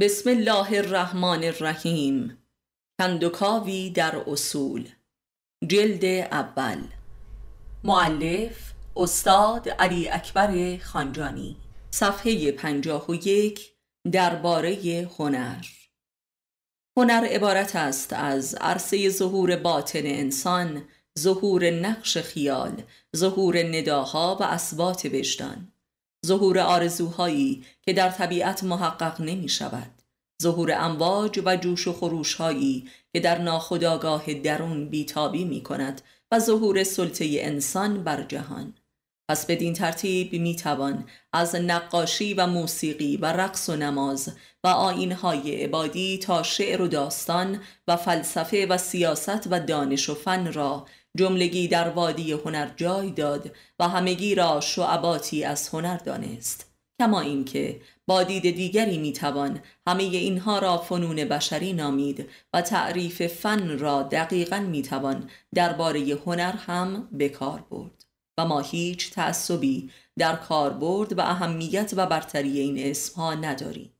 بسم الله الرحمن الرحیم. کندوکاوی در اصول. جلد اول. معلف استاد علی اکبر خانجانی. صفحه پنجاه و یک درباره هنر. هنر عبارت است از عرصه ظهور باطن انسان ظهور نقش خیال ظهور نداها و اسبات وجدان. ظهور آرزوهایی که در طبیعت محقق نمی شود ظهور امواج و جوش و خروش هایی که در ناخداگاه درون بیتابی می کند و ظهور سلطه انسان بر جهان. پس بدین ترتیب می توان از نقاشی و موسیقی و رقص و نماز و آینهای عبادی تا شعر و داستان و فلسفه و سیاست و دانش و فن را جملگی در وادی هنر جای داد و همگی را شعباتی از هنر دانست کما اینکه با دید دیگری می‌توان همه اینها را فنون بشری نامید و تعریف فن را دقیقا می‌توان درباره هنر هم به کار برد. و ما هیچ تعصبی در کاربرد و اهمیت و برتری این اسمها نداریم.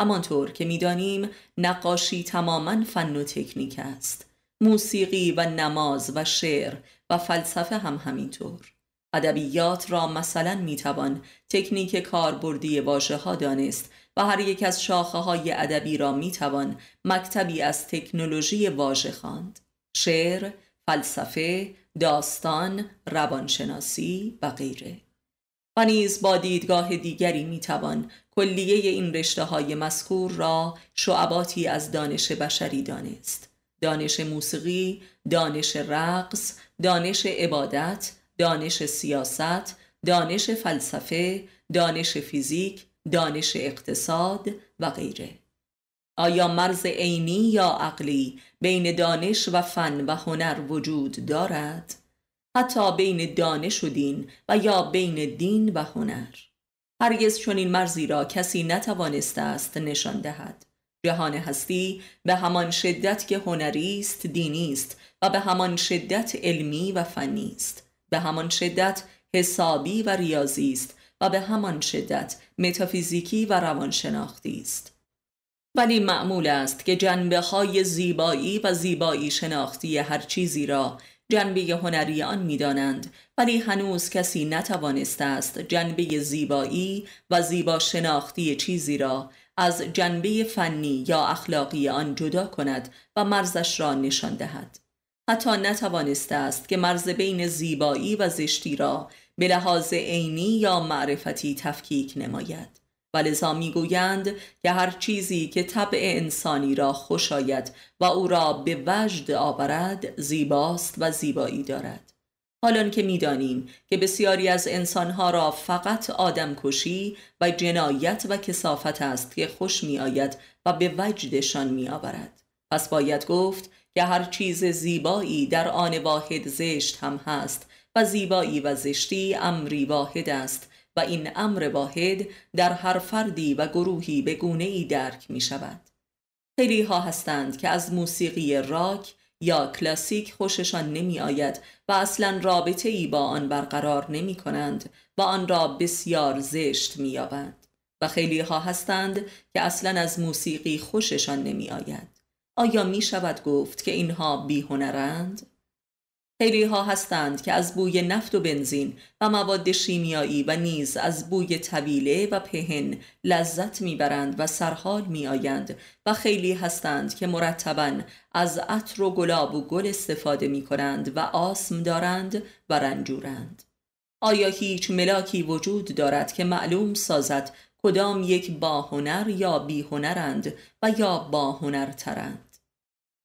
همانطور که می‌دانیم نقاشی تماما فن و تکنیک است. موسیقی و نماز و شعر و فلسفه هم همینطور. ادبیات را مثلا می‌توان تکنیک کاربردی واژه ها دانست و هر یک از شاخه های ادبی را می‌توان مکتبی از تکنولوژی واژه خواند. شعر فلسفه داستان روانشناسی و غیره. و نیز با دیدگاه دیگری می‌توان کلیه این رشته های مذکور را شعباتی از دانش بشری دانست. دانش موسیقی، دانش رقص، دانش عبادت، دانش سیاست، دانش فلسفه، دانش فیزیک، دانش اقتصاد و غیره. آیا مرز عینی یا عقلی بین دانش و فن و هنر وجود دارد؟ حتی بین دانش و دین و یا بین دین و هنر؟ هرگز چنین مرزی را کسی نتوانسته است نشان دهد. جهان هستی به همان شدت که هنری است دینی است و به همان شدت علمی و فنی است. به همان شدت حسابی و ریاضی است و به همان شدت متافیزیکی و روانشناختی است. ولی معمول است که جنبه های زیبایی و زیبایی شناختی هر چیزی را جنبه هنری آن می‌دانند. ولی هنوز کسی نتوانسته است جنبه زیبایی و زیبا شناختی چیزی را از جنبه فنی یا اخلاقی آن جدا کند و مرزش را نشان دهد. حتی نتوانسته است که مرز بین زیبایی و زشتی را به لحاظ عینی یا معرفتی تفکیک نماید. و لذا می‌گویند که هر چیزی که طبع انسانی را خوش آید و او را به وجد آورد زیباست و زیبایی دارد. حالان که می‌دانیم که بسیاری از انسانها را فقط آدم کشی و جنایت و کسافت است که خوش می آید و به وجدشان می آورد. پس باید گفت که هر چیز زیبایی در آن واحد زشت هم هست و زیبایی و زشتی امری واحد است و این امر واحد در هر فردی و گروهی به گونه ای درک می شود. خیلی ها هستند که از موسیقی راک یا کلاسیک خوششان نمی آید و اصلا رابطه ای با آن برقرار نمی کنند و آن را بسیار زشت می یابند و خیلی ها هستند که اصلا از موسیقی خوششان نمی آید آیا می شود گفت که اینها بیهنرند؟ خیلی ها هستند که از بوی نفت و بنزین و مواد شیمیایی و نیز از بوی طویله و پهن لذت می‌برند و سرحال می آیند و خیلی هستند که مرتبا از عطر و گلاب و گل استفاده می کنند و آسم دارند و رنجورند. آیا هیچ ملاکی وجود دارد که معلوم سازد کدام یک باهنر یا بیهنرند و یا باهنرترند؟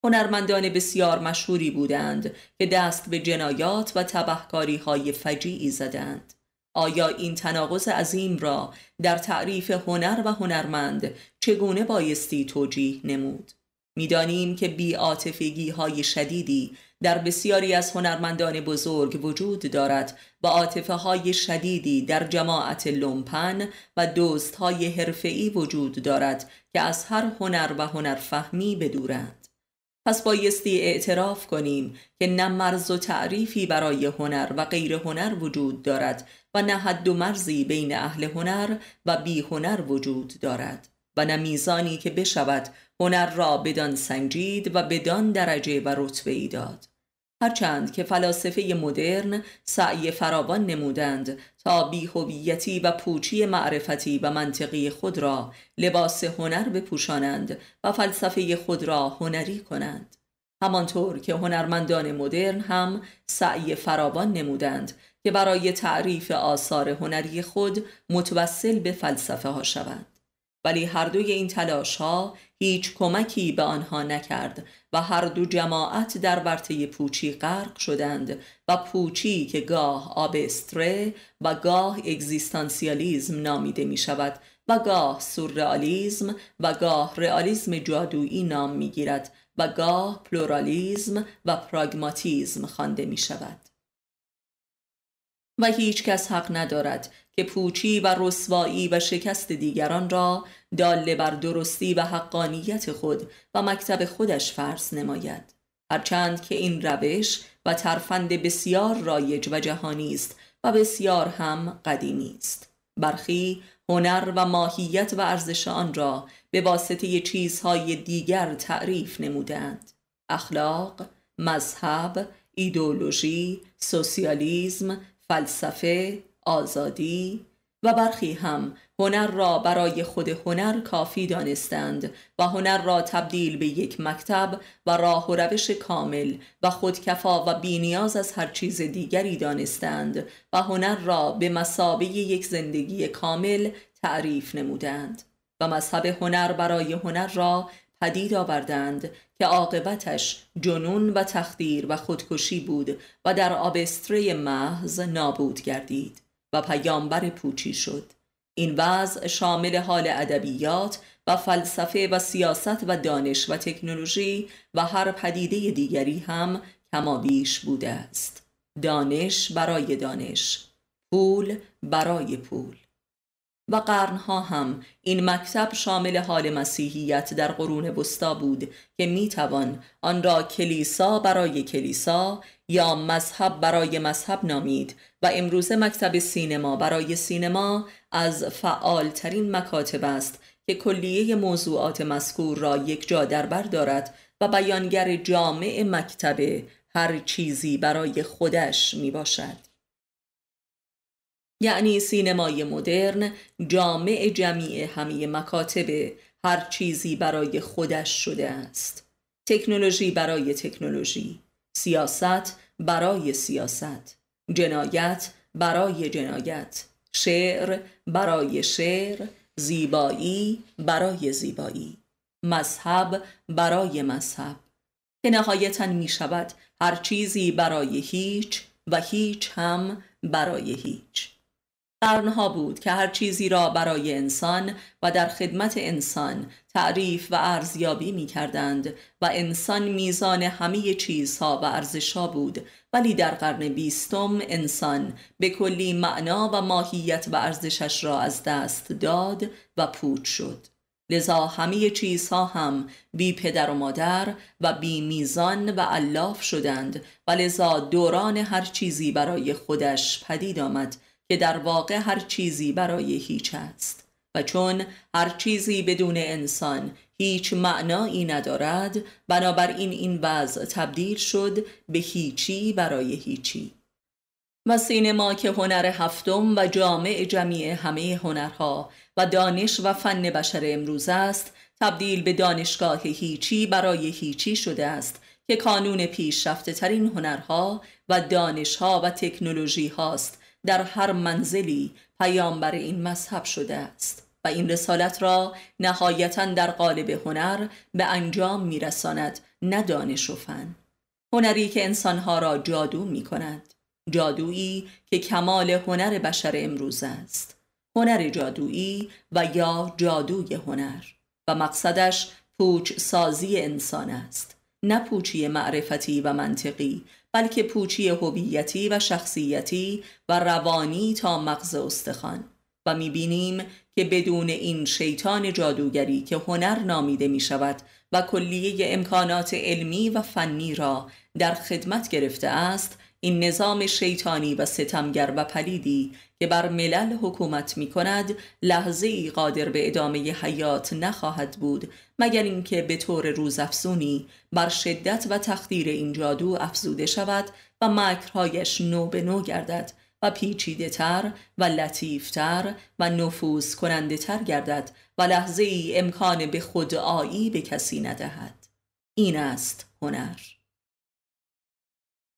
هنرمندان بسیار مشهوری بودند که دست به جنایات و تبهکاری های فجیعی زدند آیا این تناقض عظیم را در تعریف هنر و هنرمند چگونه بایستی توجیه نمود؟ می‌دانیم که بیاتفگی های شدیدی در بسیاری از هنرمندان بزرگ وجود دارد و عاطفه های شدیدی در جماعت لومپن و دوست های حرفه‌ای وجود دارد که از هر هنر و هنرفهمی بدورند پس بایستی اعتراف کنیم که نه مرز و تعریفی برای هنر و غیر هنر وجود دارد و نه حد و مرزی بین اهل هنر و بی هنر وجود دارد و نه میزانی که بشود هنر را بدان سنجید و بدان درجه و رتبه ای داد. هرچند که فلاسفه مدرن سعی فراوان نمودند تا بیهویتی و پوچی معرفتی و منطقی خود را لباس هنر بپوشانند و فلسفه خود را هنری کنند. همانطور که هنرمندان مدرن هم سعی فراوان نمودند که برای تعریف آثار هنری خود متوسل به فلسفه ها شوند. ولی هر دوی این تلاش ها هیچ کمکی به آنها نکرد و هر دو جماعت در ورطه پوچی غرق شدند و پوچی که گاه آبستره و گاه اگزیستانسیالیزم نامیده می شود و گاه سورئالیزم و گاه رئالیسم جادویی نام می گیرد و گاه پلورالیزم و پراگماتیزم خوانده می شود و هیچ کس حق ندارد که پوچی و رسوایی و شکست دیگران را داله بر درستی و حقانیت خود و مکتب خودش فرض نماید. هرچند که این روش و ترفند بسیار رایج و جهانی است و بسیار هم قدیمی است. برخی هنر و ماهیت و ارزش آن را به واسطه چیزهای دیگر تعریف نمودند اخلاق، مذهب، ایدولوژی، سوسیالیزم، فلسفه، آزادی و برخی هم هنر را برای خود هنر کافی دانستند و هنر را تبدیل به یک مکتب و راه و روش کامل و خودکفا و بینیاز از هر چیز دیگری دانستند و هنر را به مسابه یک زندگی کامل تعریف نمودند و مذهب هنر برای هنر را پدید آوردند که عاقبتش جنون و تخدیر و خودکشی بود و در آبستره محض نابود گردید. و پیامبر پوچی شد. این وضع شامل حال ادبیات و فلسفه و سیاست و دانش و تکنولوژی و هر پدیده دیگری هم کمابیش بوده است. دانش برای دانش پول برای پول. و قرنها هم این مکتب شامل حال مسیحیت در قرون وسطا بود که می‌توان آن را کلیسا برای کلیسا یا مذهب برای مذهب نامید و امروزه مکتب سینما برای سینما از فعالترین مکاتب است که کلیه موضوعات مذکور را یک جا در بر دارد و بیانگر جامع مکتب هر چیزی برای خودش می باشد. یعنی سینمای مدرن جامع جمیع همه مکاتب هر چیزی برای خودش شده است. تکنولوژی برای تکنولوژی سیاست برای سیاست جنایت برای جنایت شعر برای شعر زیبایی برای زیبایی مذهب برای مذهب. که نهایتا می شود هر چیزی برای هیچ و هیچ هم برای هیچ. قرنها بود که هر چیزی را برای انسان و در خدمت انسان تعریف و ارزیابی می کردند و انسان میزان همه چیزها و ارزشها بود. ولی در قرن بیستم انسان به کلی معنا و ماهیت و ارزشش را از دست داد و پوچ شد. لذا همه چیزها هم بی پدر و مادر و بی میزان و الاف شدند و لذا دوران هر چیزی برای خودش پدید آمد که در واقع هر چیزی برای هیچ است. و چون هر چیزی بدون انسان هیچ معنایی ندارد بنابراین این وضع تبدیل شد به هیچی برای هیچی. و سینما که هنر هفتم و جامع جمیع همه هنرها و دانش و فن بشر امروز است تبدیل به دانشگاه هیچی برای هیچی شده است که کانون پیشرفته ترین هنرها و دانشها و تکنولوژی هاست در هر منزلی پیامبر این مذهب شده است و این رسالت را نهایتا در قالب هنر به انجام میرساند نه دانش و فن. هنری که انسانها را جادو می کند جادویی که کمال هنر بشر امروز است. هنر جادویی و یا جادوی هنر. و مقصدش پوچ سازی انسان است نه پوچی معرفتی و منطقی بلکه پوچی هویتی و شخصیتی و روانی تا مغز استخوان. و می‌بینیم که بدون این شیطان جادوگری که هنر نامیده می شود و کلیه امکانات علمی و فنی را در خدمت گرفته است این نظام شیطانی و ستمگر و پلیدی که بر ملل حکومت می کند لحظه ای قادر به ادامه حیات نخواهد بود مگر اینکه به طور روزافزونی بر شدت و تخدیر این جادو افزوده شود و مکرهایش نو به نو گردد و پیچیده تر و لطیفتر و نفوذ کننده تر گردد و لحظه ای امکان به خودآیی به کسی ندهد. این است هنر.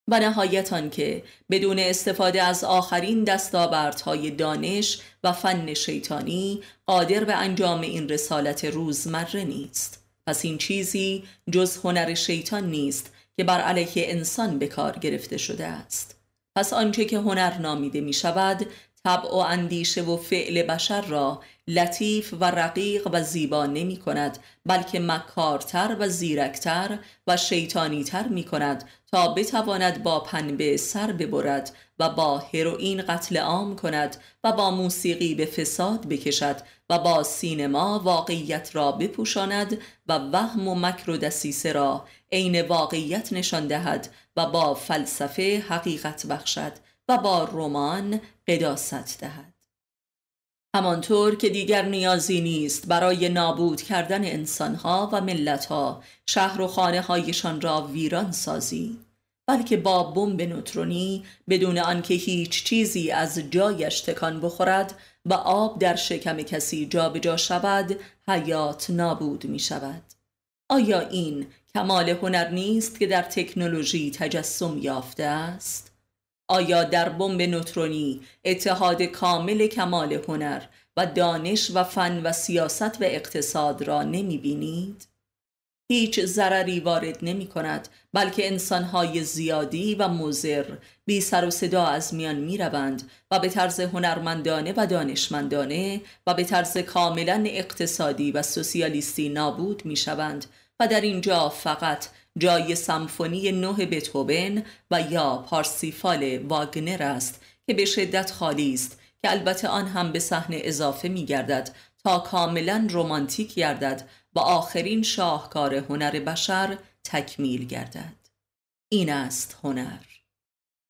و نهایتان که بدون استفاده از آخرین دستاوردهای دانش و فن شیطانی قادر به انجام این رسالت روزمره نیست. پس این چیزی جز هنر شیطان نیست که بر علیه انسان به کار گرفته شده است. پس آنچه که هنر نامیده می شود طبع و اندیشه و فعل بشر را لطیف و رقیق و زیبا نمی کند بلکه مکارتر و زیرکتر و شیطانیتر می کند تا بتواند با پنبه سر ببرد و با هروئین قتل عام کند و با موسیقی به فساد بکشد و با سینما واقعیت را بپوشاند و وهم و مکر و دسیسه را عین واقعیت نشان دهد و با فلسفه حقیقت بخشد و با رمان قداست دهد. همانطور که دیگر نیازی نیست برای نابود کردن انسانها و ملتها شهر و خانه هایشان را ویران سازی بلکه با بمب نوترونی بدون آنکه هیچ چیزی از جایش تکان بخورد و آب در شکم کسی جابجا جا شود حیات نابود می شود آیا این کمال هنر نیست که در تکنولوژی تجسم یافته است؟ آیا در بمب نوترونی اتحاد کامل کمال هنر و دانش و فن و سیاست و اقتصاد را نمی بینید؟ هیچ ضرری وارد نمی کند بلکه انسانهای زیادی و مزر بی سر و صدا از میان می و به طرز هنرمندانه و دانشمندانه و به طرز کاملا اقتصادی و سوسیالیستی نابود می شوند و در اینجا فقط جای سمفونی نه بتوبن و یا پارسیفال واگنر است که به شدت خالی است که البته آن هم به صحنه اضافه می گردد تا کاملا رمانتیک گردد و آخرین شاهکار هنر بشر تکمیل گردد. این است هنر.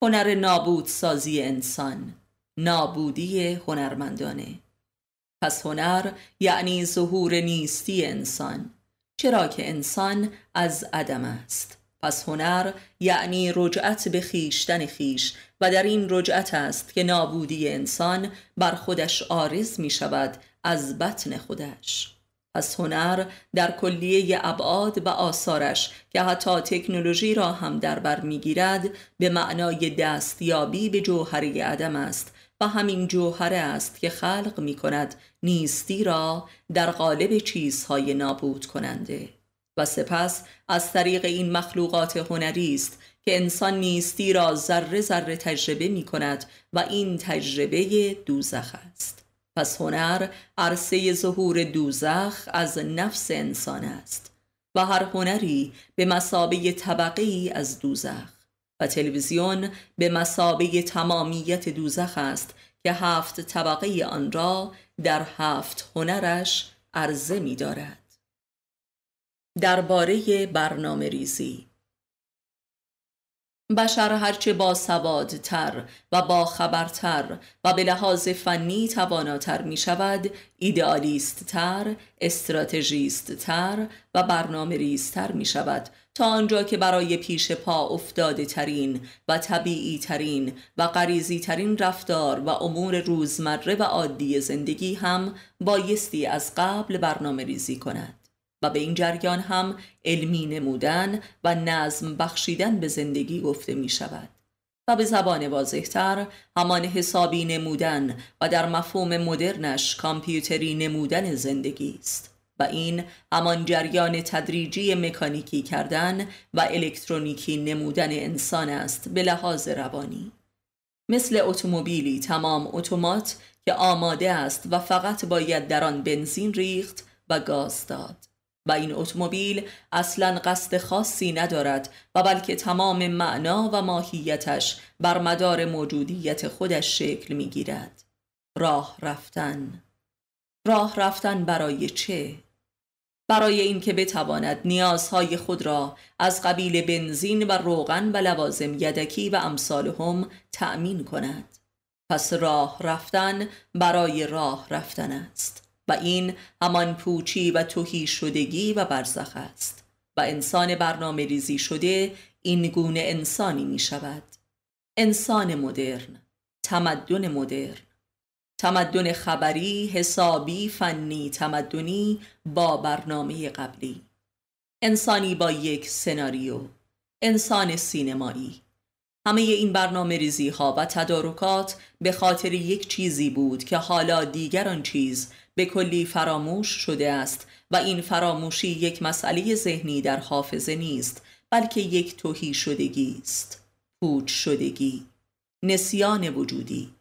هنر نابود سازی انسان نابودی هنرمندانه. پس هنر یعنی ظهور نیستی انسان. چرا که انسان از عدم است. پس هنر یعنی رجعت به خیشتن خیش و در این رجعت است که نابودی انسان بر خودش آرز می شود از بطن خودش. پس هنر در کلیه ابعاد و آثارش که حتی تکنولوژی را هم در بر می‌گیرد به معنای دستیابی به جوهره عدم است و همین جوهره است که خلق می کند نیستی را در قالب چیزهای نابود کننده. و سپس از طریق این مخلوقات هنری است که انسان نیستی را ذره ذره تجربه می کند و این تجربه دوزخ است. پس هنر عرصه ظهور دوزخ از نفس انسان است و هر هنری به مسابه طبقه ای از دوزخ. و تلویزیون به مسابه تمامیت دوزخ است که هفت طبقه آن را در هفت هنرش عرضه می دارد. درباره برنامه ریزی بشر هرچه با سوادتر و با خبرتر و به لحاظ فنی تواناتر می شود ایدئالیست تر، استراتژیست تر و برنامه ریزتر می شود. تا آنجا که برای پیش پا افتاده ترین و طبیعی ترین و قریزی ترین رفتار و امور روزمره و عادی زندگی هم بایستی از قبل برنامه ریزی کند و به این جریان هم علمی نمودن و نظم بخشیدن به زندگی گفته می شود و به زبان واضحتر همان حسابی نمودن و در مفهوم مدرنش کامپیوتری نمودن زندگی است. و این همان جریان تدریجی مکانیکی کردن و الکترونیکی نمودن انسان است به لحاظ روانی. مثل اتومبیلی تمام اتومات که آماده است و فقط باید در آن بنزین ریخت و گاز داد. و این اتومبیل اصلا قصد خاصی ندارد و بلکه تمام معنا و ماهیتش بر مدار موجودیت خودش شکل می‌گیرد. راه رفتن. راه رفتن برای چه؟ برای اینکه بتواند نیازهای خود را از قبیل بنزین و روغن و لوازم یدکی و امثالهم تأمین کند. پس راه رفتن برای راه رفتن است و این همان پوچی و توهی شدگی و برزخ است و انسان برنامه ریزی شده این گونه انسانی می شود انسان مدرن تمدن مدرن تمدن خبری، حسابی، فنی، تمدنی با برنامه قبلی. انسانی با یک سناریو انسان سینمایی. همه این برنامه ریزی ها و تدارکات به خاطر یک چیزی بود که حالا دیگر آن چیز به کلی فراموش شده است و این فراموشی یک مسئله ذهنی در حافظه نیست بلکه یک توهی شدگی است پوچ شدگی نسیان وجودی.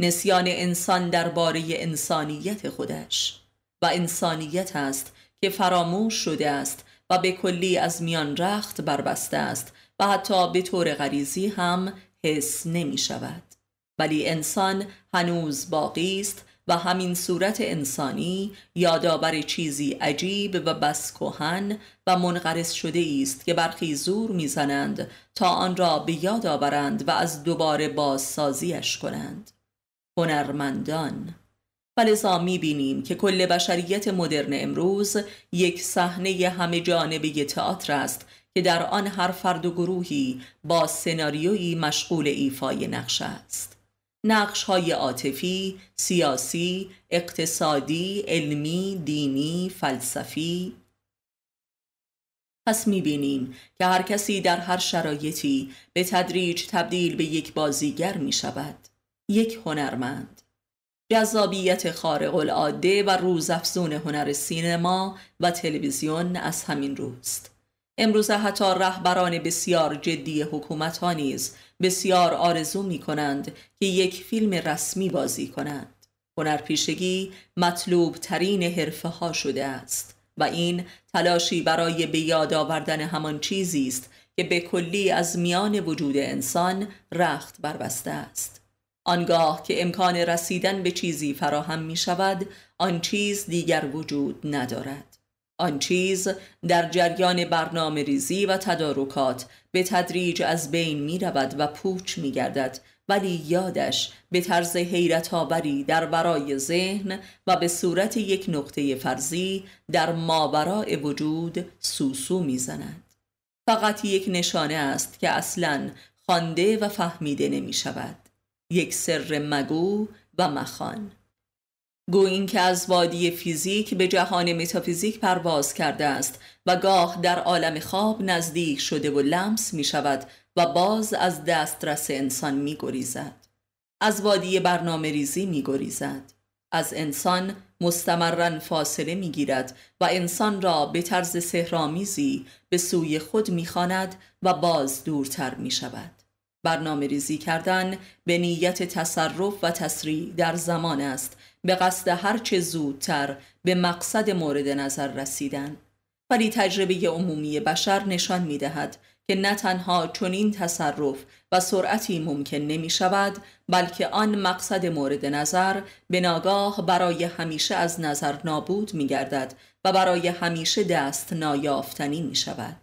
نسیان انسان درباره انسانیت خودش و انسانیت است که فراموش شده است و به کلی از میان رخت بربسته است و حتی به طور غریزی هم حس نمی شود. ولی انسان هنوز باقی است و همین صورت انسانی یادآور چیزی عجیب و بس کهن و منقرض شده است که برخی زور می‌زنند تا آن را به یاد آورند و از دوباره بازسازیش کنند. هنرمندان. فلزا می بینیم که کل بشریت مدرن امروز یک صحنه همه جانبه تئاتر است که در آن هر فرد و گروهی با سناریویی مشغول ایفای نقش است. نقش های عاطفی، سیاسی، اقتصادی، علمی، دینی، فلسفی. پس می‌بینیم که هر کسی در هر شرایطی به تدریج تبدیل به یک بازیگر می شود یک هنرمند. جذابیت خارق العاده و روزافزون هنر سینما و تلویزیون از همین روست. امروز حتی رهبران بسیار جدی حکومت ها نیز بسیار آرزو می کنند که یک فیلم رسمی بازی کنند. هنرپیشگی مطلوب ترین حرفه ها شده است و این تلاشی برای به یاد آوردن همان چیزی است که به کلی از میان وجود انسان رخت بربسته است. آنگاه که امکان رسیدن به چیزی فراهم می شود آن چیز دیگر وجود ندارد آن چیز در جریان برنامه ریزی و تدارکات به تدریج از بین می رود و پوچ می گردد ولی یادش به طرز حیرت آوری در برای ذهن و به صورت یک نقطه فرضی در ماورای وجود سوسو می‌زند. فقط یک نشانه است که اصلا خوانده و فهمیده نمی شود. یک سر مگو و مخان گویین که از وادی فیزیک به جهان متافیزیک پرواز کرده است و گاه در عالم خواب نزدیک شده و لمس می شود و باز از دسترس انسان می گریزد. از وادی برنامه ریزی می گریزد. از انسان مستمرا فاصله می گیرد و انسان را به طرز سهرامیزی به سوی خود می خاند و باز دورتر می شود. برنامه ریزی کردن به نیت تصرف و تسریع در زمان است. به قصد هرچه زودتر به مقصد مورد نظر رسیدن. ولی تجربه عمومی بشر نشان می دهد که نه تنها چنین تصرف و سرعتی ممکن نمی شود بلکه آن مقصد مورد نظر به ناگاه برای همیشه از نظر نابود می گردد و برای همیشه دست نایافتنی می شود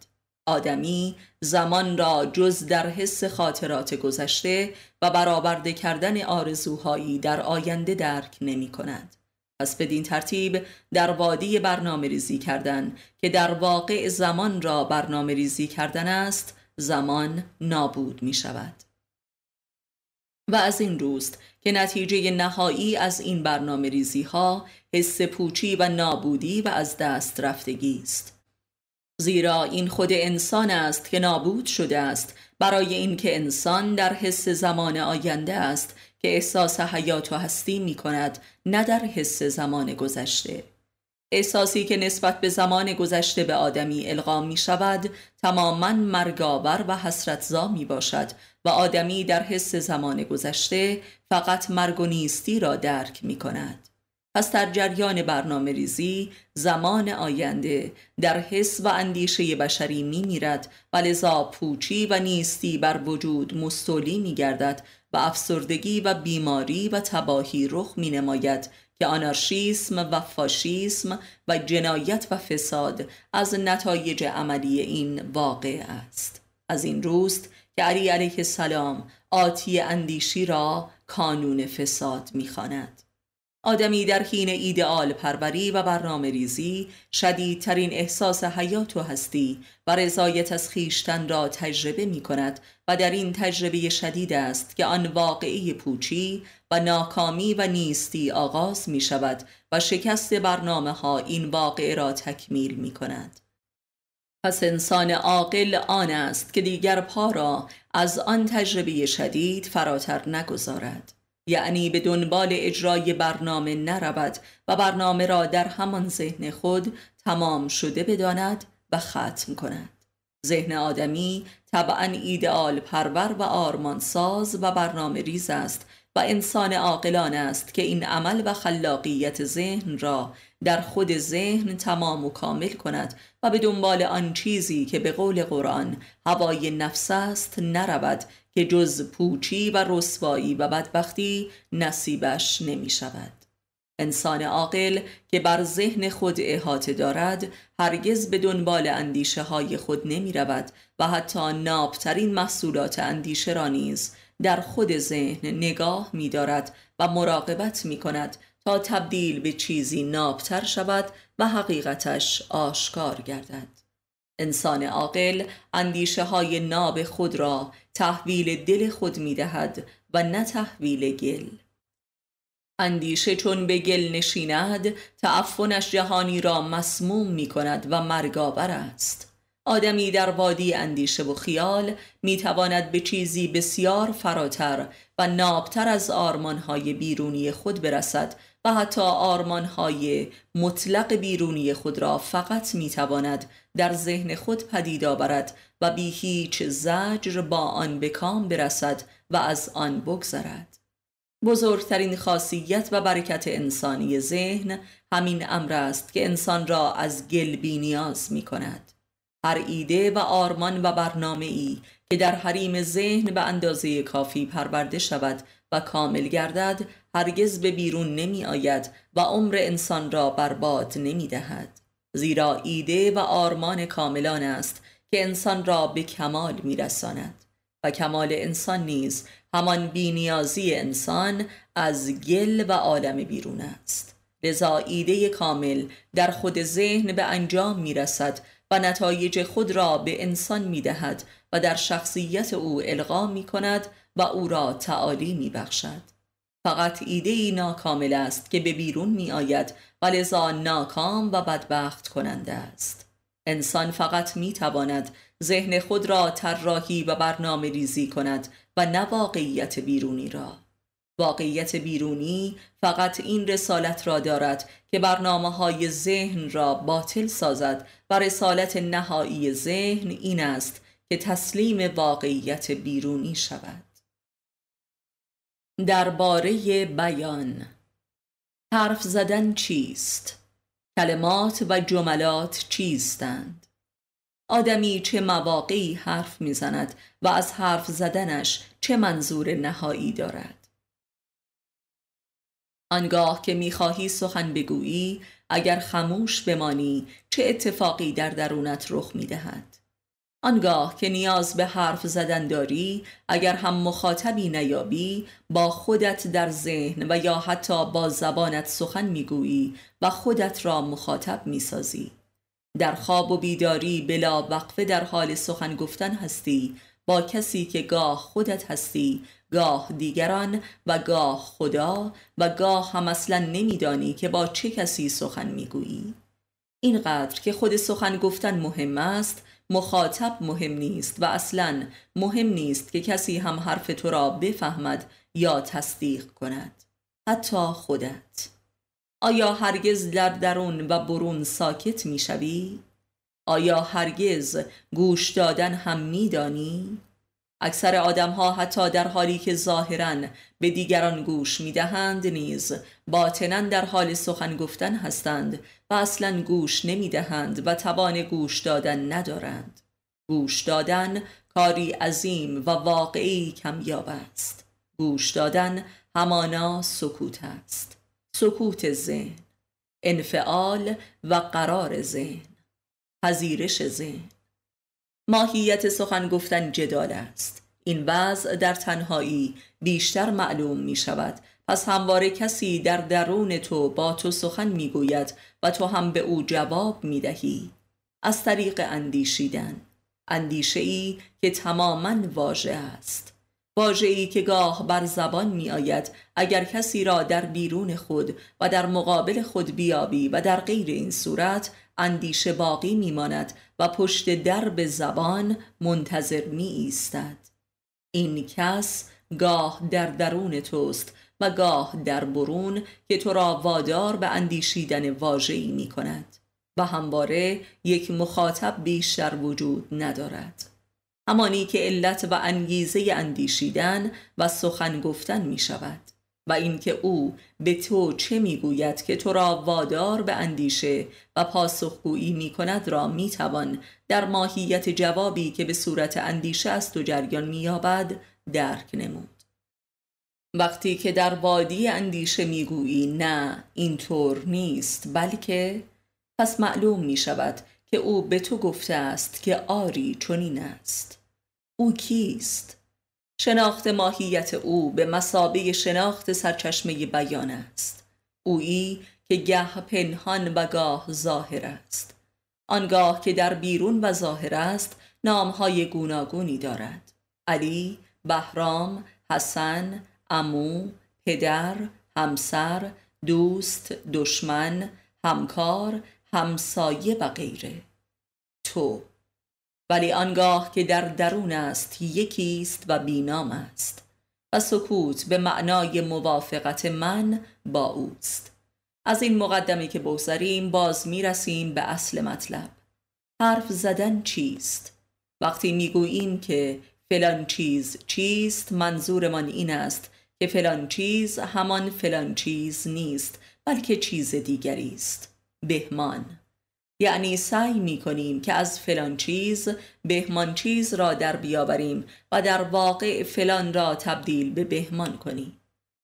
آدمی زمان را جز در حس خاطرات گذشته و برآورده کردن آرزوهایی در آینده درک نمی کند. پس بدین ترتیب در وادی برنامه ریزی کردن که در واقع زمان را برنامه ریزی کردن است زمان نابود می شود. و از این روست که نتیجه نهایی از این برنامه ریزی ها حس پوچی و نابودی و از دست رفتگی است. زیرا این خود انسان است که نابود شده است. برای اینکه انسان در حس زمان آینده است که احساس حیات و هستی می کند نه در حس زمان گذشته. احساسی که نسبت به زمان گذشته به آدمی القا می شود تماما مرگاور و حسرتزا می باشد و آدمی در حس زمان گذشته فقط مرگ و نیستی را درک می کند. پس در جریان برنامه ریزی زمان آینده در حس و اندیشه بشری می میرد و لذا پوچی و نیستی بر وجود مستولی می گردد و افسردگی و بیماری و تباهی رخ می نماید که آنارشیسم و فاشیسم و جنایت و فساد از نتایج عملی این واقع است از این روست که علی علیه السلام آتی اندیشی را کانون فساد می‌خواند. آدمی در حین ایدئال پروری و برنامه ریزی شدیدترین احساس حیات و هستی و رضایت از خیشتن را تجربه می کند و در این تجربه شدید است که آن واقعی پوچی و ناکامی و نیستی آغاز می شود و شکست برنامه ها این واقع را تکمیل می کند. پس انسان عاقل آن است که دیگر پا را از آن تجربه شدید فراتر نگذارد. یعنی به دنبال اجرای برنامه نرود و برنامه را در همان ذهن خود تمام شده بداند و ختم کند. ذهن آدمی طبعا ایدئال پرور و آرمانساز و برنامه ریز است و انسان عاقلان است که این عمل و خلاقیت ذهن را در خود ذهن تمام و کامل کند و به دنبال آن چیزی که به قول قرآن هوای نفس است نرود که جز پوچی و رسوایی و بدبختی نصیبش نمی شود. انسان عاقل که بر ذهن خود احاطه دارد هرگز به دنبال اندیشه های خود نمی رود و حتی نابترین محصولات اندیشه را نیز در خود ذهن نگاه می دارد و مراقبت می کند تا تبدیل به چیزی نابتر شود و حقیقتش آشکار گردد. انسان عاقل اندیشه های ناب خود را تحویل دل خود می دهد و نه تحویل گل. اندیشه چون به گل نشیند تعفنش جهانی را مسموم می کند و مرگاور است. آدمی در وادی اندیشه و خیال می تواند به چیزی بسیار فراتر و نابتر از آرمانهای بیرونی خود برسد و حتی آرمانهای مطلق بیرونی خود را فقط می تواند در ذهن خود پدید آورد و بی هیچ زجر با آن به کام برسد و از آن بگذرد. بزرگترین خاصیت و برکت انسانی ذهن همین امر است که انسان را از گل نیاز می کند هر ایده و آرمان و برنامه ای که در حریم ذهن به اندازه کافی پرورده شود و کامل گردد هرگز به بیرون نمی آید و عمر انسان را برباد نمی دهد زیرا ایده و آرمان کاملان است که انسان را به کمال می رساند و کمال انسان نیز همان بینیازی انسان از گل و عالم بیرون است. لذا ایده کامل در خود ذهن به انجام می رسد و نتایج خود را به انسان می دهد و در شخصیت او القا می کند و او را تعالی می بخشد. فقط ایده ای ناکامل است که به بیرون می آید و لذا ناکام و بدبخت کننده است. انسان فقط می تواند ذهن خود را طراحی و برنامه ریزی کند و نه واقعیت بیرونی را. واقعیت بیرونی فقط این رسالت را دارد که برنامه های ذهن را باطل سازد و رسالت نهایی ذهن این است که تسلیم واقعیت بیرونی شود درباره بیان حرف زدن چیست؟ کلمات و جملات چیستند؟ آدمی چه مواقعی حرف می‌زند و از حرف زدنش چه منظور نهایی دارد؟ آنگاه که می‌خواهی سخن بگویی اگر خموش بمانی چه اتفاقی در درونت رخ می‌دهد؟ آنگاه که نیاز به حرف زدن داری اگر هم مخاطبی نیابی با خودت در ذهن و یا حتی با زبانت سخن می‌گویی و خودت را مخاطب می‌سازی. در خواب و بیداری بلا وقفه در حال سخن گفتن هستی با کسی که گاه خودت هستی گاه دیگران و گاه خدا و گاه هم اصلا نمیدانی که با چه کسی سخن می‌گویی. اینقدر که خود سخن گفتن مهم است مخاطب مهم نیست و اصلا مهم نیست که کسی هم حرف تو را بفهمد یا تصدیق کند. حتی خودت. آیا هرگز در درون و برون ساکت می‌شوی؟ آیا هرگز گوش دادن هم میدانی؟ اکثر آدم ها حتی در حالی که ظاهرا به دیگران گوش می دهند نیز باطنا در حال سخن گفتن هستند و اصلا گوش نمی دهند و توان گوش دادن ندارند. گوش دادن کاری عظیم و واقعی کمیاب است. گوش دادن همانا سکوت است. سکوت ذهن انفعال و قرار ذهن. پذیرش ذهن. ماهیت سخن گفتن جدال است. این وضع در تنهایی بیشتر معلوم می شود. پس همواره کسی در درون تو با تو سخن می گوید و تو هم به او جواب می دهی. از طریق اندیشیدن. اندیشه ای که تماما واژه است. واژه ای که گاه بر زبان می آید اگر کسی را در بیرون خود و در مقابل خود بیابی و در غیر این صورت اندیشه باقی می ماند و پشت درب زبان منتظر می ایستد این کس گاه در درون توست و گاه در برون که تو را وادار به اندیشیدن واژه‌ای می کند و همواره یک مخاطب بیشتر وجود ندارد. همانی که علت و انگیزه اندیشیدن و سخن گفتن می شود. و اینکه او به تو چه می‌گوید که تو را وادار به اندیشه و پاسخگویی می کند را می توان در ماهیت جوابی که به صورت اندیشه است و جریان می یابد درک نمود. وقتی که در وادی اندیشه می‌گویی نه اینطور نیست بلکه پس معلوم می شود که او به تو گفته است که آری چنین است. او کیست؟ شناخت ماهیت او به مسابه شناخت سرچشمه بیان است. اویی که گه پنهان و گاه ظاهر است. آنگاه که در بیرون و ظاهر است نامهای گوناگونی دارد. علی، بهرام، حسن، امو، پدر، همسر، دوست، دشمن، همکار، همسایه و غیره. تو ولی آنگاه که در درون است یکیست و بینام است. و سکوت به معنای موافقت من با اوست. از این مقدمی که بگذریم باز می‌رسیم به اصل مطلب. حرف زدن چیست؟ وقتی می‌گوییم که فلان چیز چیست منظورمان این است که فلان چیز همان فلان چیز نیست بلکه چیز دیگری است. بهمان. یعنی سعی می کنیم که از فلان چیز بهمان چیز را در بیاوریم و در واقع فلان را تبدیل به بهمان کنیم.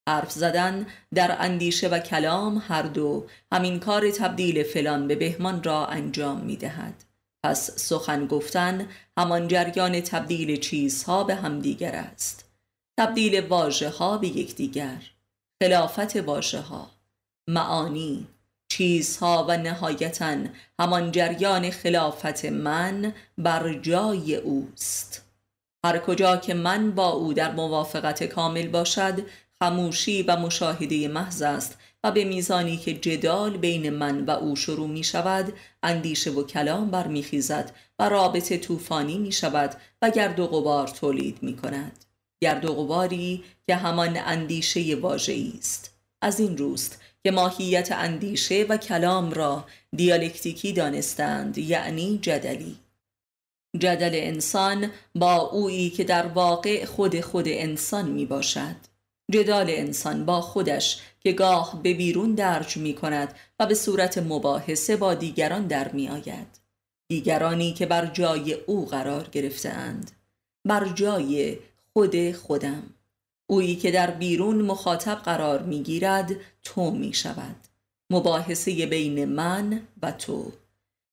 حرف زدن در اندیشه و کلام هر دو همین کار تبدیل فلان به بهمان را انجام می دهد پس سخن گفتن همان جریان تبدیل چیزها به همدیگر است. تبدیل واژه ها به یکدیگر. خلافت واژه ها معانی. چیزها و نهایتا همان جریان خلافت من بر جای اوست. هر کجا که من با او در موافقت کامل باشد خموشی و مشاهده محض است و به میزانی که جدال بین من و او شروع می شود اندیشه و کلام برمیخیزد و رابطه طوفانی می شود و گرد و غبار تولید می کند گرد و غباری که همان اندیشه واژه‌ای است. از این روست که ماهیت اندیشه و کلام را دیالکتیکی دانستند یعنی جدلی. جدل انسان با اویی که در واقع خود خود انسان می باشد جدال انسان با خودش که گاه به بیرون درج می کند و به صورت مباحثه با دیگران در می آید دیگرانی که بر جای او قرار گرفتهاند. بر جای خود خودم. اویی که در بیرون مخاطب قرار می گیرد تو می شود مباحثه بین من و تو.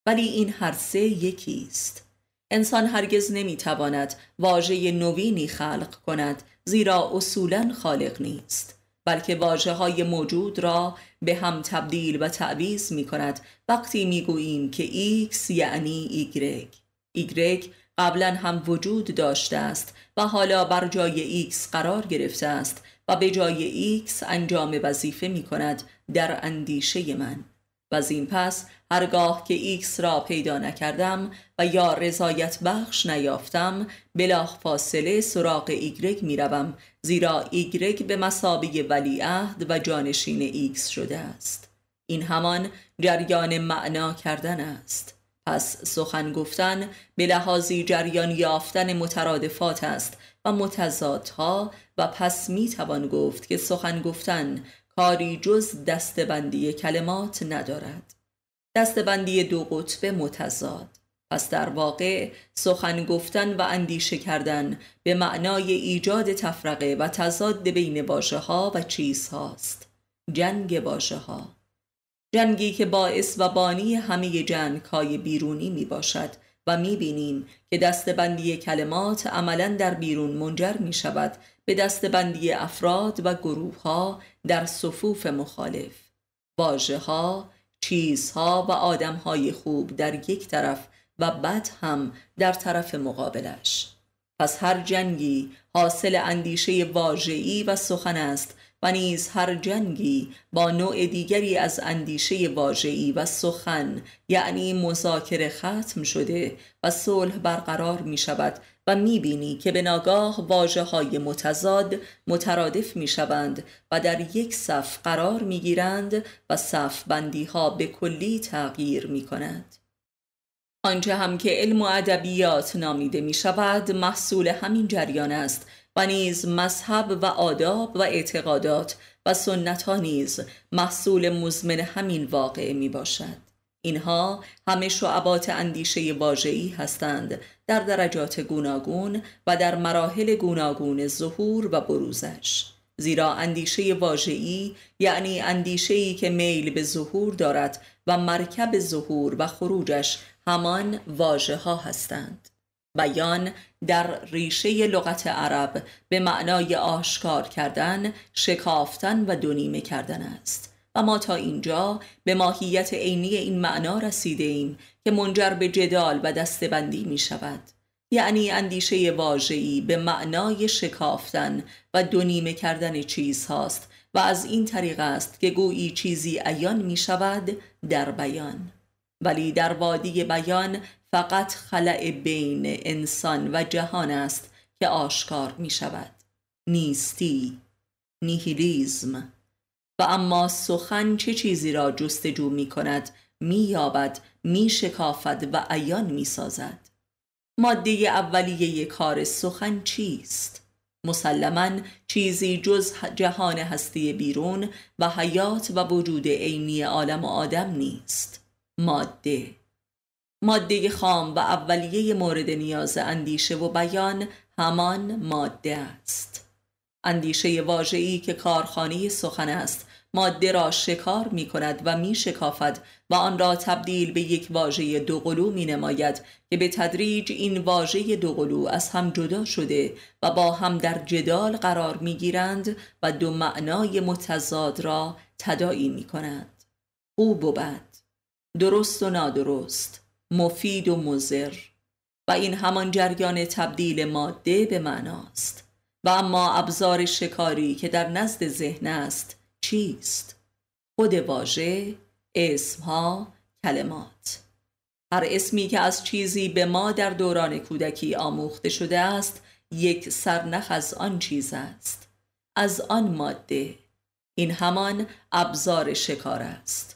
ولی این هر سه یکی است انسان هرگز نمی تواند واژه نوینی خلق کند زیرا اصولا خالق نیست. بلکه واجه های موجود را به هم تبدیل و تعویز می کند وقتی می گوییم که X یعنی Y Y قبلا هم وجود داشته است و حالا بر جای X قرار گرفته است و به جای X انجام وظیفه می کند در اندیشه من. و از این پس هرگاه که X را پیدا نکردم و یا رضایت بخش نیافتم بلاخ فاصله سراغ ایگرگ می روم زیرا ایگرگ به مسابه ولیعهد و جانشین X شده است. این همان جریان معنا کردن است. پس سخن گفتن به لحاظی جریان یافتن مترادفات است و متضادها و پس می توان گفت که سخن گفتن کاری جز دستبندی کلمات ندارد. دستبندی دو قطب متضاد. پس در واقع سخن گفتن و اندیشه کردن به معنای ایجاد تفرقه و تضاد بین واژه ها و چیزهاست. جنگ واژه ها جنگی که باعث و بانی همه جنگ های بیرونی می باشد و می بینیم که دستبندی کلمات عملا در بیرون منجر می شود به دستبندی افراد و گروه ها در صفوف مخالف. واژه ها، چیزها و آدم های خوب در یک طرف و بد هم در طرف مقابلش. پس هر جنگی حاصل اندیشه واژه‌ای و سخن است و نیز هر جنگی با نوع دیگری از اندیشه واژه‌ای و سخن یعنی مذاکره ختم شده و صلح برقرار می شود و می بینی که به ناگاه واجه های متضاد مترادف می شوند و در یک صف قرار می گیرند و صف بندی ها به کلی تغییر می کند. آنچه هم که علم و ادبیات نامیده می شود محصول همین جریان است و نیز مذهب و آداب و اعتقادات و سنت ها نیز محصول مزمن همین واقعه می باشد اینها همه شعبات اندیشه واژه‌ای هستند در درجات گوناگون و در مراحل گوناگون ظهور و بروزش. زیرا اندیشه واژه‌ای یعنی اندیشه‌ای که میل به ظهور دارد و مرکب ظهور و خروجش همان واژه ها هستند. بیان در ریشه لغت عرب به معنای آشکار کردن، شکافتن و دونیمه کردن است. و ما تا اینجا به ماهیت عینی این معنا رسیده ایم که منجر به جدال و دستبندی می شود. یعنی اندیشه واژه‌ای به معنای شکافتن و دونیمه کردن چیز هاست و از این طریق است که گویی چیزی عیان می شود در بیان. ولی در وادی بیان فقط خلع بین انسان و جهان است که آشکار می شود نیستی نیهیلیزم. و اما سخن چه چیزی را جستجو می کند می یابد می شکافد و عیان می سازد ماده اولیه کار سخن چیست؟ مسلما چیزی جز جهان هستی بیرون و حیات و وجود عینی عالم و آدم نیست. ماده ماده خام و اولیه مورد نیاز اندیشه و بیان همان ماده است. اندیشه واژه‌ای که کارخانه سخن است ماده را شکار می کند و می شکافد و آن را تبدیل به یک واژه دوقلو می نماید که به تدریج این واژه دوقلو از هم جدا شده و با هم در جدال قرار می گیرند و دو معنای متضاد را تدایی می کنند خوب و بد درست و نادرست. مفید و مزر و این همان جریان تبدیل ماده به معناست. و اما ابزار شکاری که در نزد ذهن است چیست؟ خود واژه، اسمها، کلمات. هر اسمی که از چیزی به ما در دوران کودکی آموخته شده است یک سرنخ از آن چیز است از آن ماده. این همان ابزار شکار است.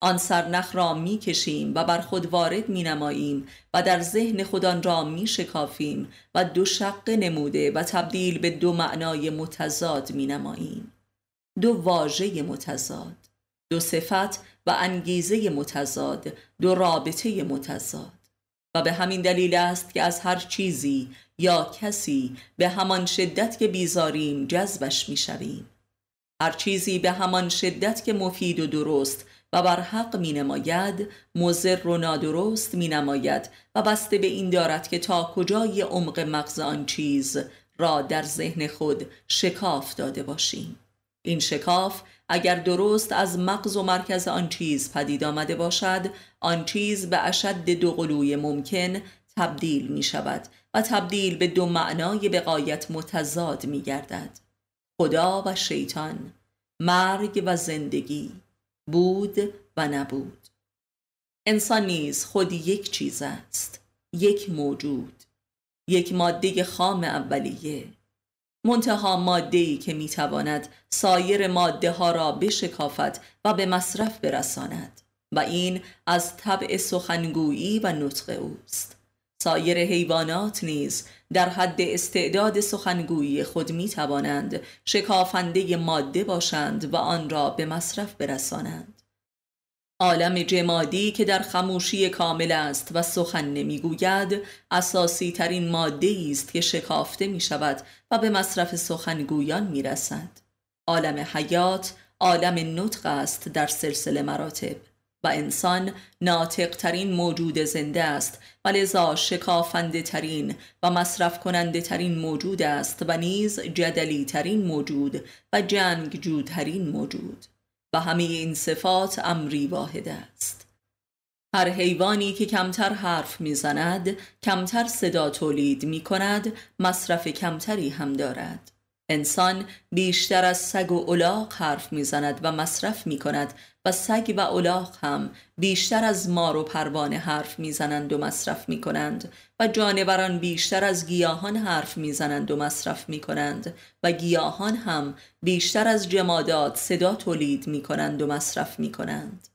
آن سرنخ را می کشیم و بر خود وارد می نماییم و در ذهن خودان را می شکافیم و دو شق نموده و تبدیل به دو معنای متضاد می نماییم دو واژه متضاد دو صفت و انگیزه متضاد دو رابطه متضاد و به همین دلیل است که از هر چیزی یا کسی به همان شدت که بیزاریم جذبش می شویم. هر چیزی به همان شدت که مفید و درست و بر حق می نماید مزر و نادرست می نماید و بسته به این دارد که تا کجای عمق مغز آن چیز را در ذهن خود شکاف داده باشیم. این شکاف اگر درست از مغز و مرکز آن چیز پدید آمده باشد آن چیز به اشد دو قلوی ممکن تبدیل می شود و تبدیل به دو معنای بقایت متضاد می گردد خدا و شیطان مرگ و زندگی. بود و نبود. انسان نیز خود یک چیز است یک موجود یک ماده خام اولیه. منتها ماده که می‌تواند سایر ماده ها را بشکافد و به مصرف برساند و این از طبع سخنگویی و نطق اوست. سایر حیوانات نیز در حد استعداد سخنگویی خود می توانند شکافنده ماده باشند و آن را به مصرف برسانند. عالم جمادی که در خموشی کامل است و سخن نمی‌گوید اساسی ترین ماده است که شکافته می شود و به مصرف سخنگویان می رسد عالم حیات عالم نطق است در سلسله مراتب. و انسان ناطق ترین موجود زنده است. و لذا شکافنده ترین و مصرف کننده ترین موجود است و نیز جدلی ترین موجود و جنگ جودترین موجود. و همه این صفات امری واحد است. هر حیوانی که کمتر حرف می‌زند کمتر صدا تولید می کند مصرف کمتری هم دارد. انسان بیشتر از سگ و الاغ حرف می‌زند و مصرف می کند و سگ و الاغ هم بیشتر از مار و پروانه حرف می‌زنند و مصرف می کنند و جانوران بیشتر از گیاهان حرف می‌زنند و مصرف می کنند و گیاهان هم بیشتر از جمادات صدا تولید می کنند و مصرف می کنند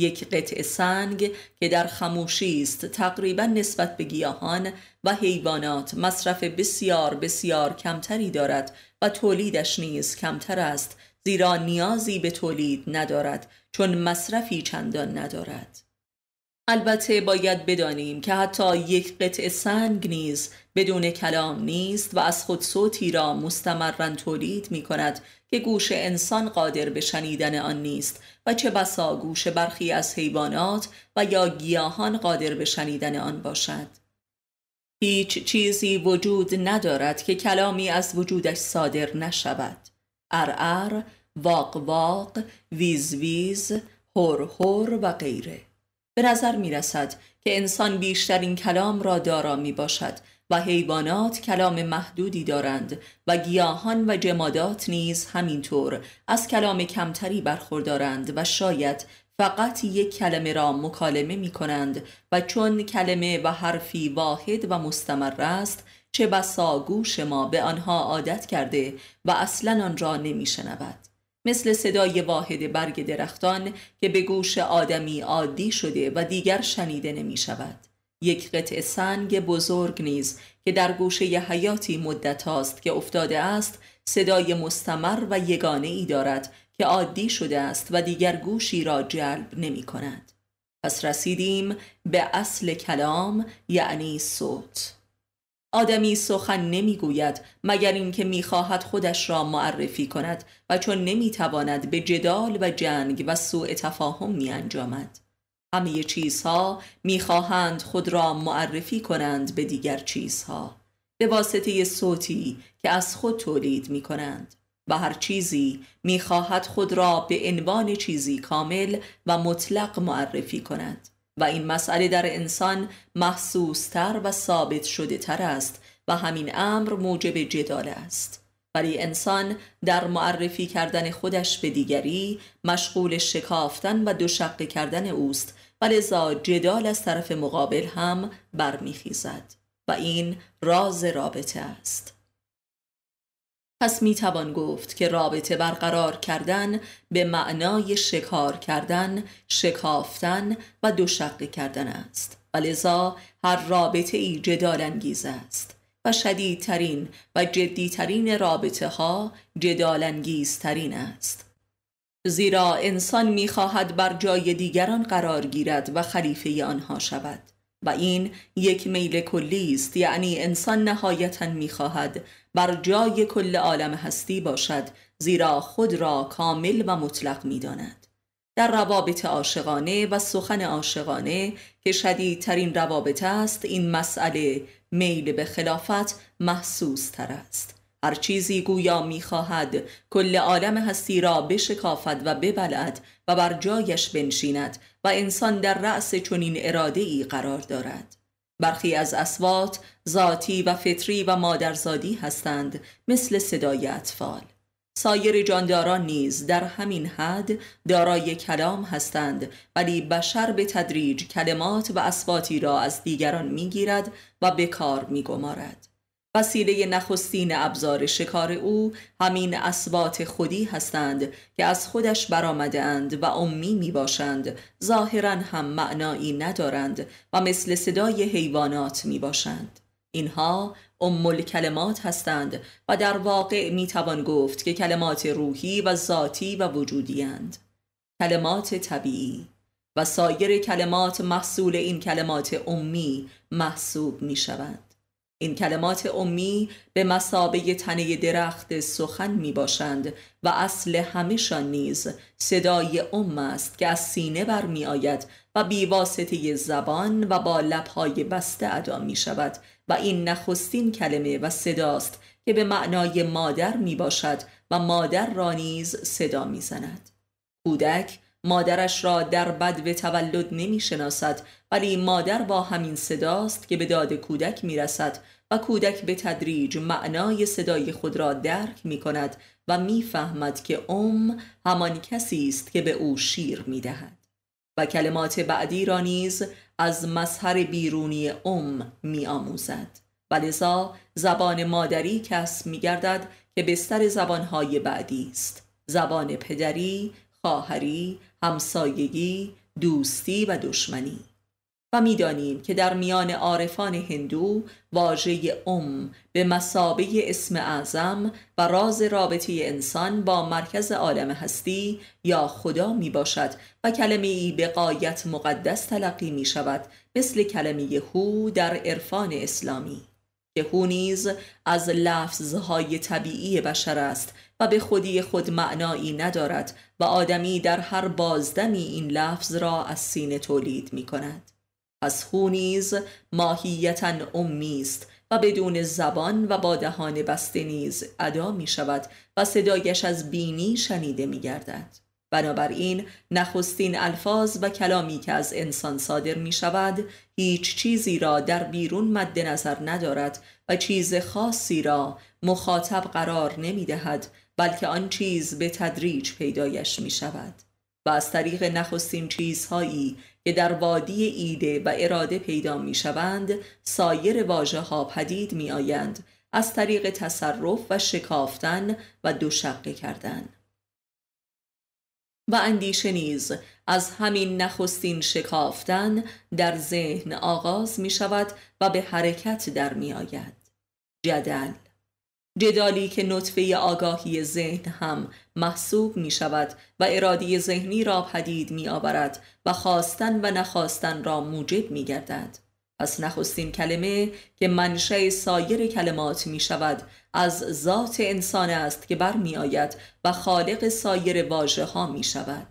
یک قطع سنگ که در خموشی است تقریبا نسبت به گیاهان و حیوانات مصرف بسیار بسیار کمتری دارد و تولیدش نیز کمتر است زیرا نیازی به تولید ندارد چون مصرفی چندان ندارد. البته باید بدانیم که حتی یک قطع سنگ نیز بدون کلام نیست و از خود صوتی را مستمرا تولید می کند که گوش انسان قادر به شنیدن آن نیست و چه بسا گوش برخی از حیوانات و یا گیاهان قادر به شنیدن آن باشد. هیچ چیزی وجود ندارد که کلامی از وجودش صادر نشود. ار واق واق ویز ویز هر هر و غیره به نظر می رسد که انسان بیشترین کلام را دارا می باشد و حیوانات کلام محدودی دارند و گیاهان و جمادات نیز همینطور از کلام کمتری برخوردارند و شاید فقط یک کلمه را مکالمه می کنند و چون کلمه و حرفی واحد و مستمر است چه بسا گوش ما به آنها عادت کرده و اصلا آن را نمی شنود. مثل صدای واحد برگ درختان که به گوش آدمی عادی شده و دیگر شنیده نمی شود. یک قطع سنگ بزرگ نیز که در گوشه ی حیاتی مدت هاست که افتاده است صدای مستمر و یگانه ای دارد که عادی شده است و دیگر گوشی را جلب نمی کند. پس رسیدیم به اصل کلام یعنی صوت. آدمی سخن نمی‌گوید مگر اینکه می‌خواهد خودش را معرفی کند و چون نمی‌تواند به جدال و جنگ و سوء تفاهم می انجامد. همه چیزها می‌خواهند خود را معرفی کنند به دیگر چیزها به واسطه صوتی که از خود تولید می کنند و هر چیزی می‌خواهد خود را به عنوان چیزی کامل و مطلق معرفی کند و این مسئله در انسان محسوستر و ثابت شده تر است و همین امر موجب جدال است. ولی انسان در معرفی کردن خودش به دیگری مشغول شکافتن و دوشقه کردن اوست و لذا جدال از طرف مقابل هم برمیخیزد و این راز رابطه است. پس می توان گفت که رابطه برقرار کردن به معنای شکار کردن، شکافتن و دوشقه کردن است. و هر رابطه ای جدال انگیز است و شدیدترین و جدیترین رابطه ها جدال انگیزترین است. زیرا انسان می‌خواهد بر جای دیگران قرار گیرد و خلیفه آنها شود. و این یک میل کلی است یعنی انسان نهایتا می‌خواهد بر جای کل عالم هستی باشد زیرا خود را کامل و مطلق می‌داند. در روابط عاشقانه و سخن عاشقانه که شدیدترین روابط است این مسئله میل به خلافت محسوس تر است. هر چیزی گویا می‌خواهد کل عالم هستی را بشکافد و ببلد و بر جایش بنشیند و انسان در رأس چنین اراده ای قرار دارد. برخی از اسوات ذاتی و فطری و مادرزادی هستند مثل صدای اطفال. سایر جانداران نیز در همین حد دارای کلام هستند ولی بشر به تدریج کلمات و اسواتی را از دیگران می‌گیرد و به کار میگمارد. وسیله نخستین ابزار شکار او همین اسبات خودی هستند که از خودش برآمده اند و امی می باشند ظاهرا هم معنایی ندارند و مثل صدای حیوانات می باشند اینها ام کلمات هستند و در واقع می توان گفت که کلمات روحی و ذاتی و وجودی اند. کلمات طبیعی و سایر کلمات محصول این کلمات امی محسوب می شوند این کلمات امی به مسابه تنه درخت سخن می باشند و اصل همشان نیز صدای ام است که از سینه برمی آید و بیواسطه زبان و با لبهای بسته ادا می شود و این نخستین کلمه و صداست که به معنای مادر می باشد و مادر را نیز صدا می زند. کودک مادرش را در بد به تولد نمی شناسد ولی مادر با همین صداست که به داد کودک می رسد و کودک به تدریج معنای صدای خود را درک می کند و می‌فهمد که ام همان کسی است که به او شیر می دهد و کلمات بعدی را نیز از مظهر بیرونی ام می آموزد و لذا زبان مادری کس می گردد که بستر زبانهای بعدی است. زبان پدری، خواهری، همسایگی، دوستی و دشمنی. می‌دانیم که در میان عارفان هندو واژه ام به مسابه اسم اعظم و راز رابطه انسان با مرکز عالم هستی یا خدا می باشد و کلمه ای به قایت مقدس تلقی می شود مثل کلمه هو در عرفان اسلامی که هو نیز از لفظهای طبیعی بشر است و به خودی خود معنایی ندارد و آدمی در هر بازدمی این لفظ را از سینه تولید می کند پس هو نیز ماهیتا امی است و بدون زبان و با دهان بسته نیز ادا می شود و صدایش از بینی شنیده می گردد. بنابراین نخستین الفاظ و کلامی که از انسان صادر می شود هیچ چیزی را در بیرون مد نظر ندارد و چیز خاصی را مخاطب قرار نمی دهد بلکه آن چیز به تدریج پیدایش می شود. و از طریق نخستین چیزهایی که در وادی ایده و اراده پیدا می شوند سایر واژه ها پدید می آیند از طریق تصرف و شکافتن و دوشقه کردن. و اندیشه نیز از همین نخستین شکافتن در ذهن آغاز می شود و به حرکت در می آید جدل جدالی که نطفه آگاهی ذهن هم محسوب می شود و ارادی ذهنی را پدید می آورد و خواستن و نخواستن را موجب می گردد. پس نخستین کلمه که منشه سایر کلمات می شود از ذات انسان است که برمی آید و خالق سایر واژه ها می شود.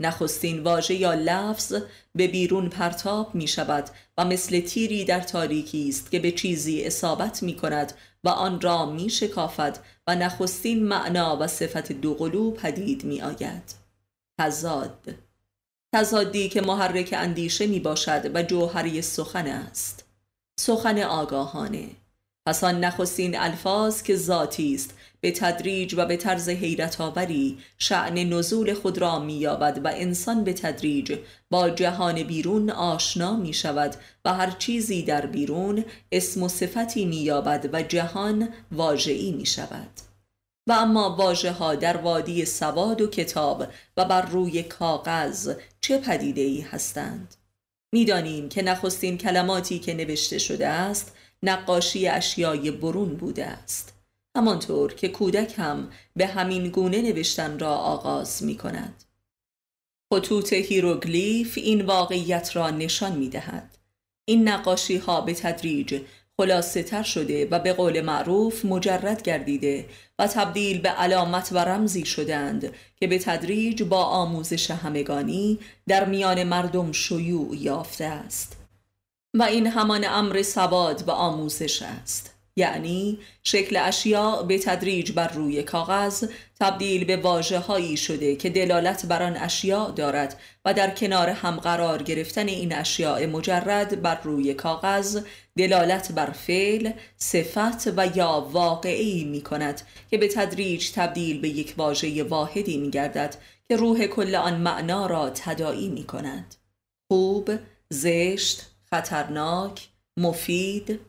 نخستین واژه یا لفظ به بیرون پرتاب می شود و مثل تیری در تاریکی است که به چیزی اصابت می کند و آن را می شکافد و نخستین معنا و صفت دوقلو پدید می آید تزاد تزادی که محرک اندیشه می باشد و جوهری سخن است. سخن آگاهانه پس آن نخستین الفاظ که ذاتی است به تدریج و به طرز حیرت آوری شعن نزول خود را مییابد و انسان به تدریج با جهان بیرون آشنا می شود و هر چیزی در بیرون اسم و صفتی مییابد و جهان واژه‌ای می شود و اما واژه ها در وادی سواد و کتاب و بر روی کاغذ چه پدیده ای هستند؟ می‌دانیم که نخستین کلماتی که نوشته شده است نقاشی اشیای برون بوده است. همانطور که کودک هم به همین گونه نوشتن را آغاز می کند. خطوط هیروگلیف این واقعیت را نشان می دهد. این نقاشی ها به تدریج خلاصه تر شده و به قول معروف مجرد گردیده و تبدیل به علامت و رمزی شدند که به تدریج با آموزش همگانی در میان مردم شیوع یافته است و این همان امر سواد و آموزش است یعنی شکل اشیاء به تدریج بر روی کاغذ تبدیل به واجه هایی شده که دلالت بر آن اشیاء دارد و در کنار هم قرار گرفتن این اشیاء مجرد بر روی کاغذ دلالت بر فعل، صفت و یا واقعی می کند که به تدریج تبدیل به یک واژه واحدی می گردد که روح کل آن معنا را تداعی می کند خوب، زشت، خطرناک، مفید،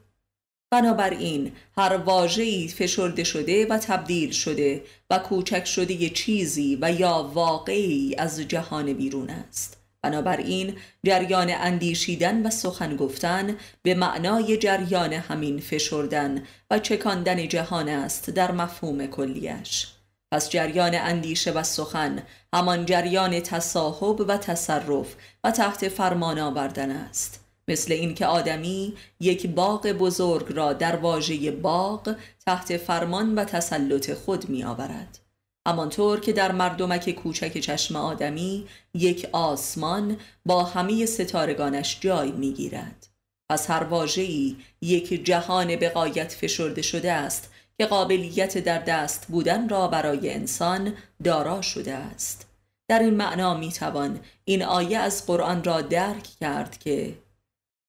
بنابراین هر واژه‌ای فشرده شده و تبدیل شده و کوچک شده چیزی و یا واقعی از جهان بیرون است. بنابراین جریان اندیشیدن و سخن گفتن به معنای جریان همین فشردن و چکاندن جهان است در مفهوم کلیش. پس جریان اندیشه و سخن همان جریان تصاحب و تصرف و تحت فرمان آوردن است. مثل اینکه آدمی یک باغ بزرگ را در واژه باغ تحت فرمان و تسلط خود می آورد همانطور که در مردمک کوچک چشم آدمی یک آسمان با همه ستارگانش جای می گیرد پس هر واژه‌ای یک جهان به قایت فشرده شده است که قابلیت در دست بودن را برای انسان دارا شده است. در این معنا می توان این آیه از قرآن را درک کرد که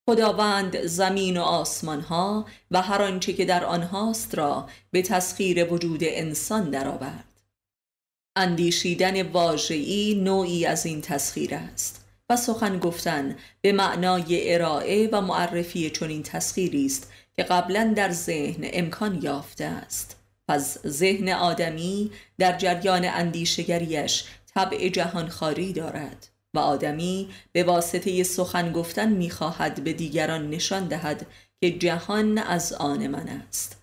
خداوند زمین و آسمان ها و هر آنچه که در آنهاست را به تسخیر وجود انسان درآورد. اندیشیدن واژه‌ای نوعی از این تسخیر است و سخن گفتن به معنای ارائه و معرفی چنین تسخیری است که قبلا در ذهن امکان یافته است. پس ذهن آدمی در جریان اندیشگریش طبع جهانخواری دارد. و آدمی به واسطه سخن گفتن می‌خواهد به دیگران نشان دهد که جهان از آن من است.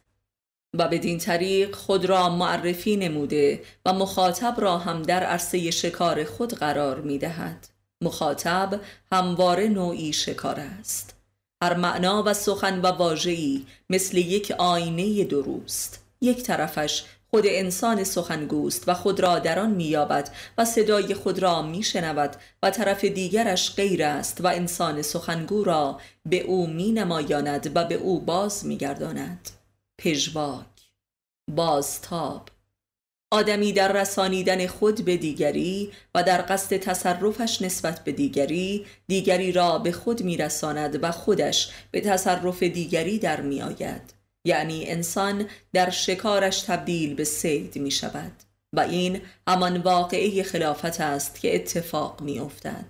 و بدین طریق خود را معرفی نموده و مخاطب را هم در عرصه شکار خود قرار می دهد. مخاطب همواره نوعی شکار است. هر معنا و سخن و واژه‌ای مثل یک آینه دروست یک طرفش خود انسان سخنگوست و خود را در آن مییابد و صدای خود را میشنود و طرف دیگرش غیر است و انسان سخنگو را به او می نمایاند و به او باز میگرداند. پژواک بازتاب آدمی در رسانیدن خود به دیگری و در قصد تصرفش نسبت به دیگری دیگری را به خود میرساند و خودش به تصرف دیگری در میآید. یعنی انسان در شکارش تبدیل به سید می شود و این همان واقعه خلافت است که اتفاق می افتد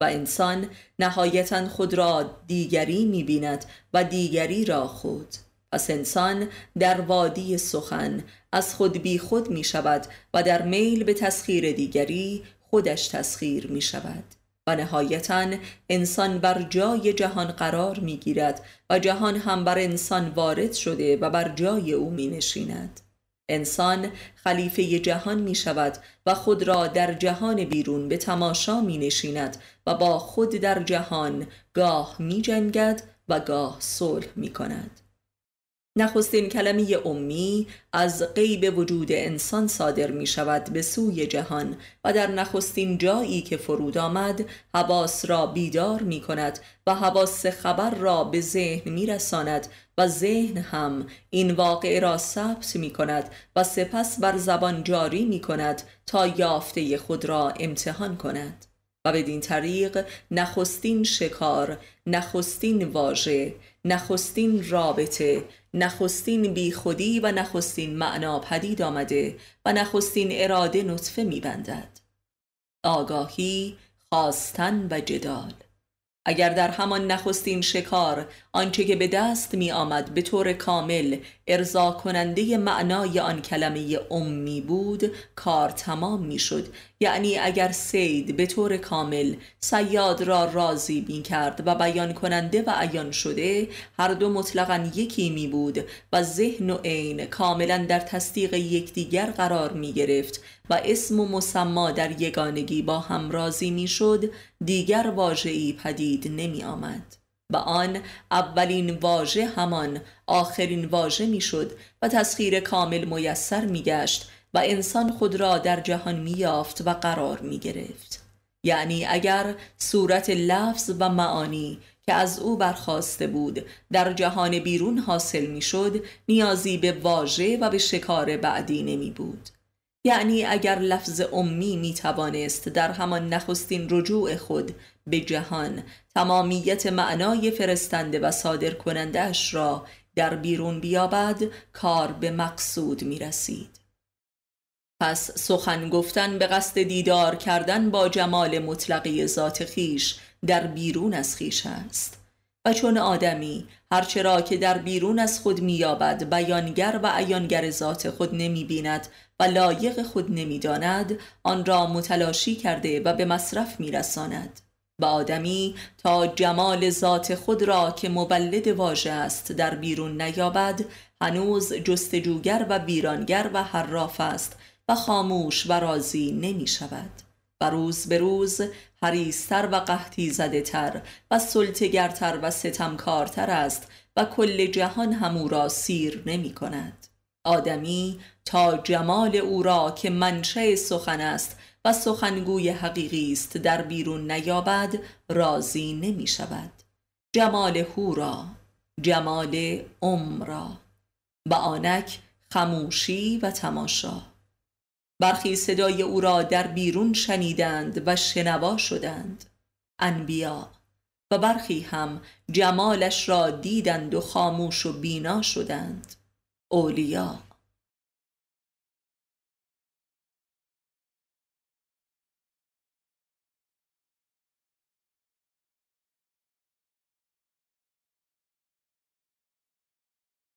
و انسان نهایتا خود را دیگری می بیند و دیگری را خود. پس انسان در وادی سخن از خود بی خود می شود و در میل به تسخیر دیگری خودش تسخیر می شود و نهایتا انسان بر جای جهان قرار می گیرد و جهان هم بر انسان وارد شده و بر جای او می نشیند انسان خلیفه جهان می شود و خود را در جهان بیرون به تماشا می نشیند و با خود در جهان گاه می جنگد و گاه صلح می کند نخستین کلمه امی از غیب وجود انسان صادر می شود به سوی جهان و در نخستین جایی که فرود آمد حواس را بیدار می کند و حواس خبر را به ذهن می رساند و ذهن هم این واقع را ثبت می کند و سپس بر زبان جاری می کند تا یافته خود را امتحان کند. و بدین طریق نخستین شکار نخستین واژه نخستین رابطه نخستین بیخودی و نخستین معنا پدید آمده و نخستین اراده نطفه میبندد. آگاهی خواستن و جدال. اگر در همان نخستین شکار آنچه که به دست می آمد به طور کامل ارضا کننده معنای آن کلمه امی بود کار تمام می شد یعنی اگر سید به طور کامل سیاد را راضی می کرد و بیان کننده و عیان شده هر دو مطلقا یکی می بود و ذهن و عین کاملا در تصدیق یکدیگر قرار می گرفت و اسم و مسما در یگانگی با هم راضی می شد دیگر واژه‌ای پدید نمی آمد. و آن اولین واژه همان آخرین واژه می‌شد و تسخیر کامل میسر میگشت و انسان خود را در جهان میافت و قرار می گرفت یعنی اگر صورت لفظ و معانی که از او برخواسته بود در جهان بیرون حاصل می‌شد نیازی به واژه و به شکار بعدی نمی بود یعنی اگر لفظ امی می توانست در همان نخستین رجوع خود به جهان تمامیت معنای فرستنده و صادر کنندهش را در بیرون بیابد کار به مقصود می رسید. پس سخن گفتن به قصد دیدار کردن با جمال مطلقی ذات خیش در بیرون از خیش است و چون آدمی هرچرا که در بیرون از خود مییابد بیانگر و عیانگر ذات خود نمی بیند و لایق خود نمی‌داند آن را متلاشی کرده و به مصرف میرساند. و آدمی تا جمال ذات خود را که مولد واژه است در بیرون نیابد هنوز جستجوگر و ویرانگر و حراف است و خاموش و راضی نمی شود و روز به روز حریستر و قحطی زده تر و سلطگرتر و ستمکارتر است و کل جهان همو را سیر نمی کند آدمی تا جمال او را که منشه سخن است و سخنگوی حقیقی است در بیرون نیابد راضی نمی شود. جمال هو را جمال ام را. و آنک خموشی و تماشا. برخی صدای او را در بیرون شنیدند و شنوا شدند. انبیا. و برخی هم جمالش را دیدند و خاموش و بینا شدند. اولیا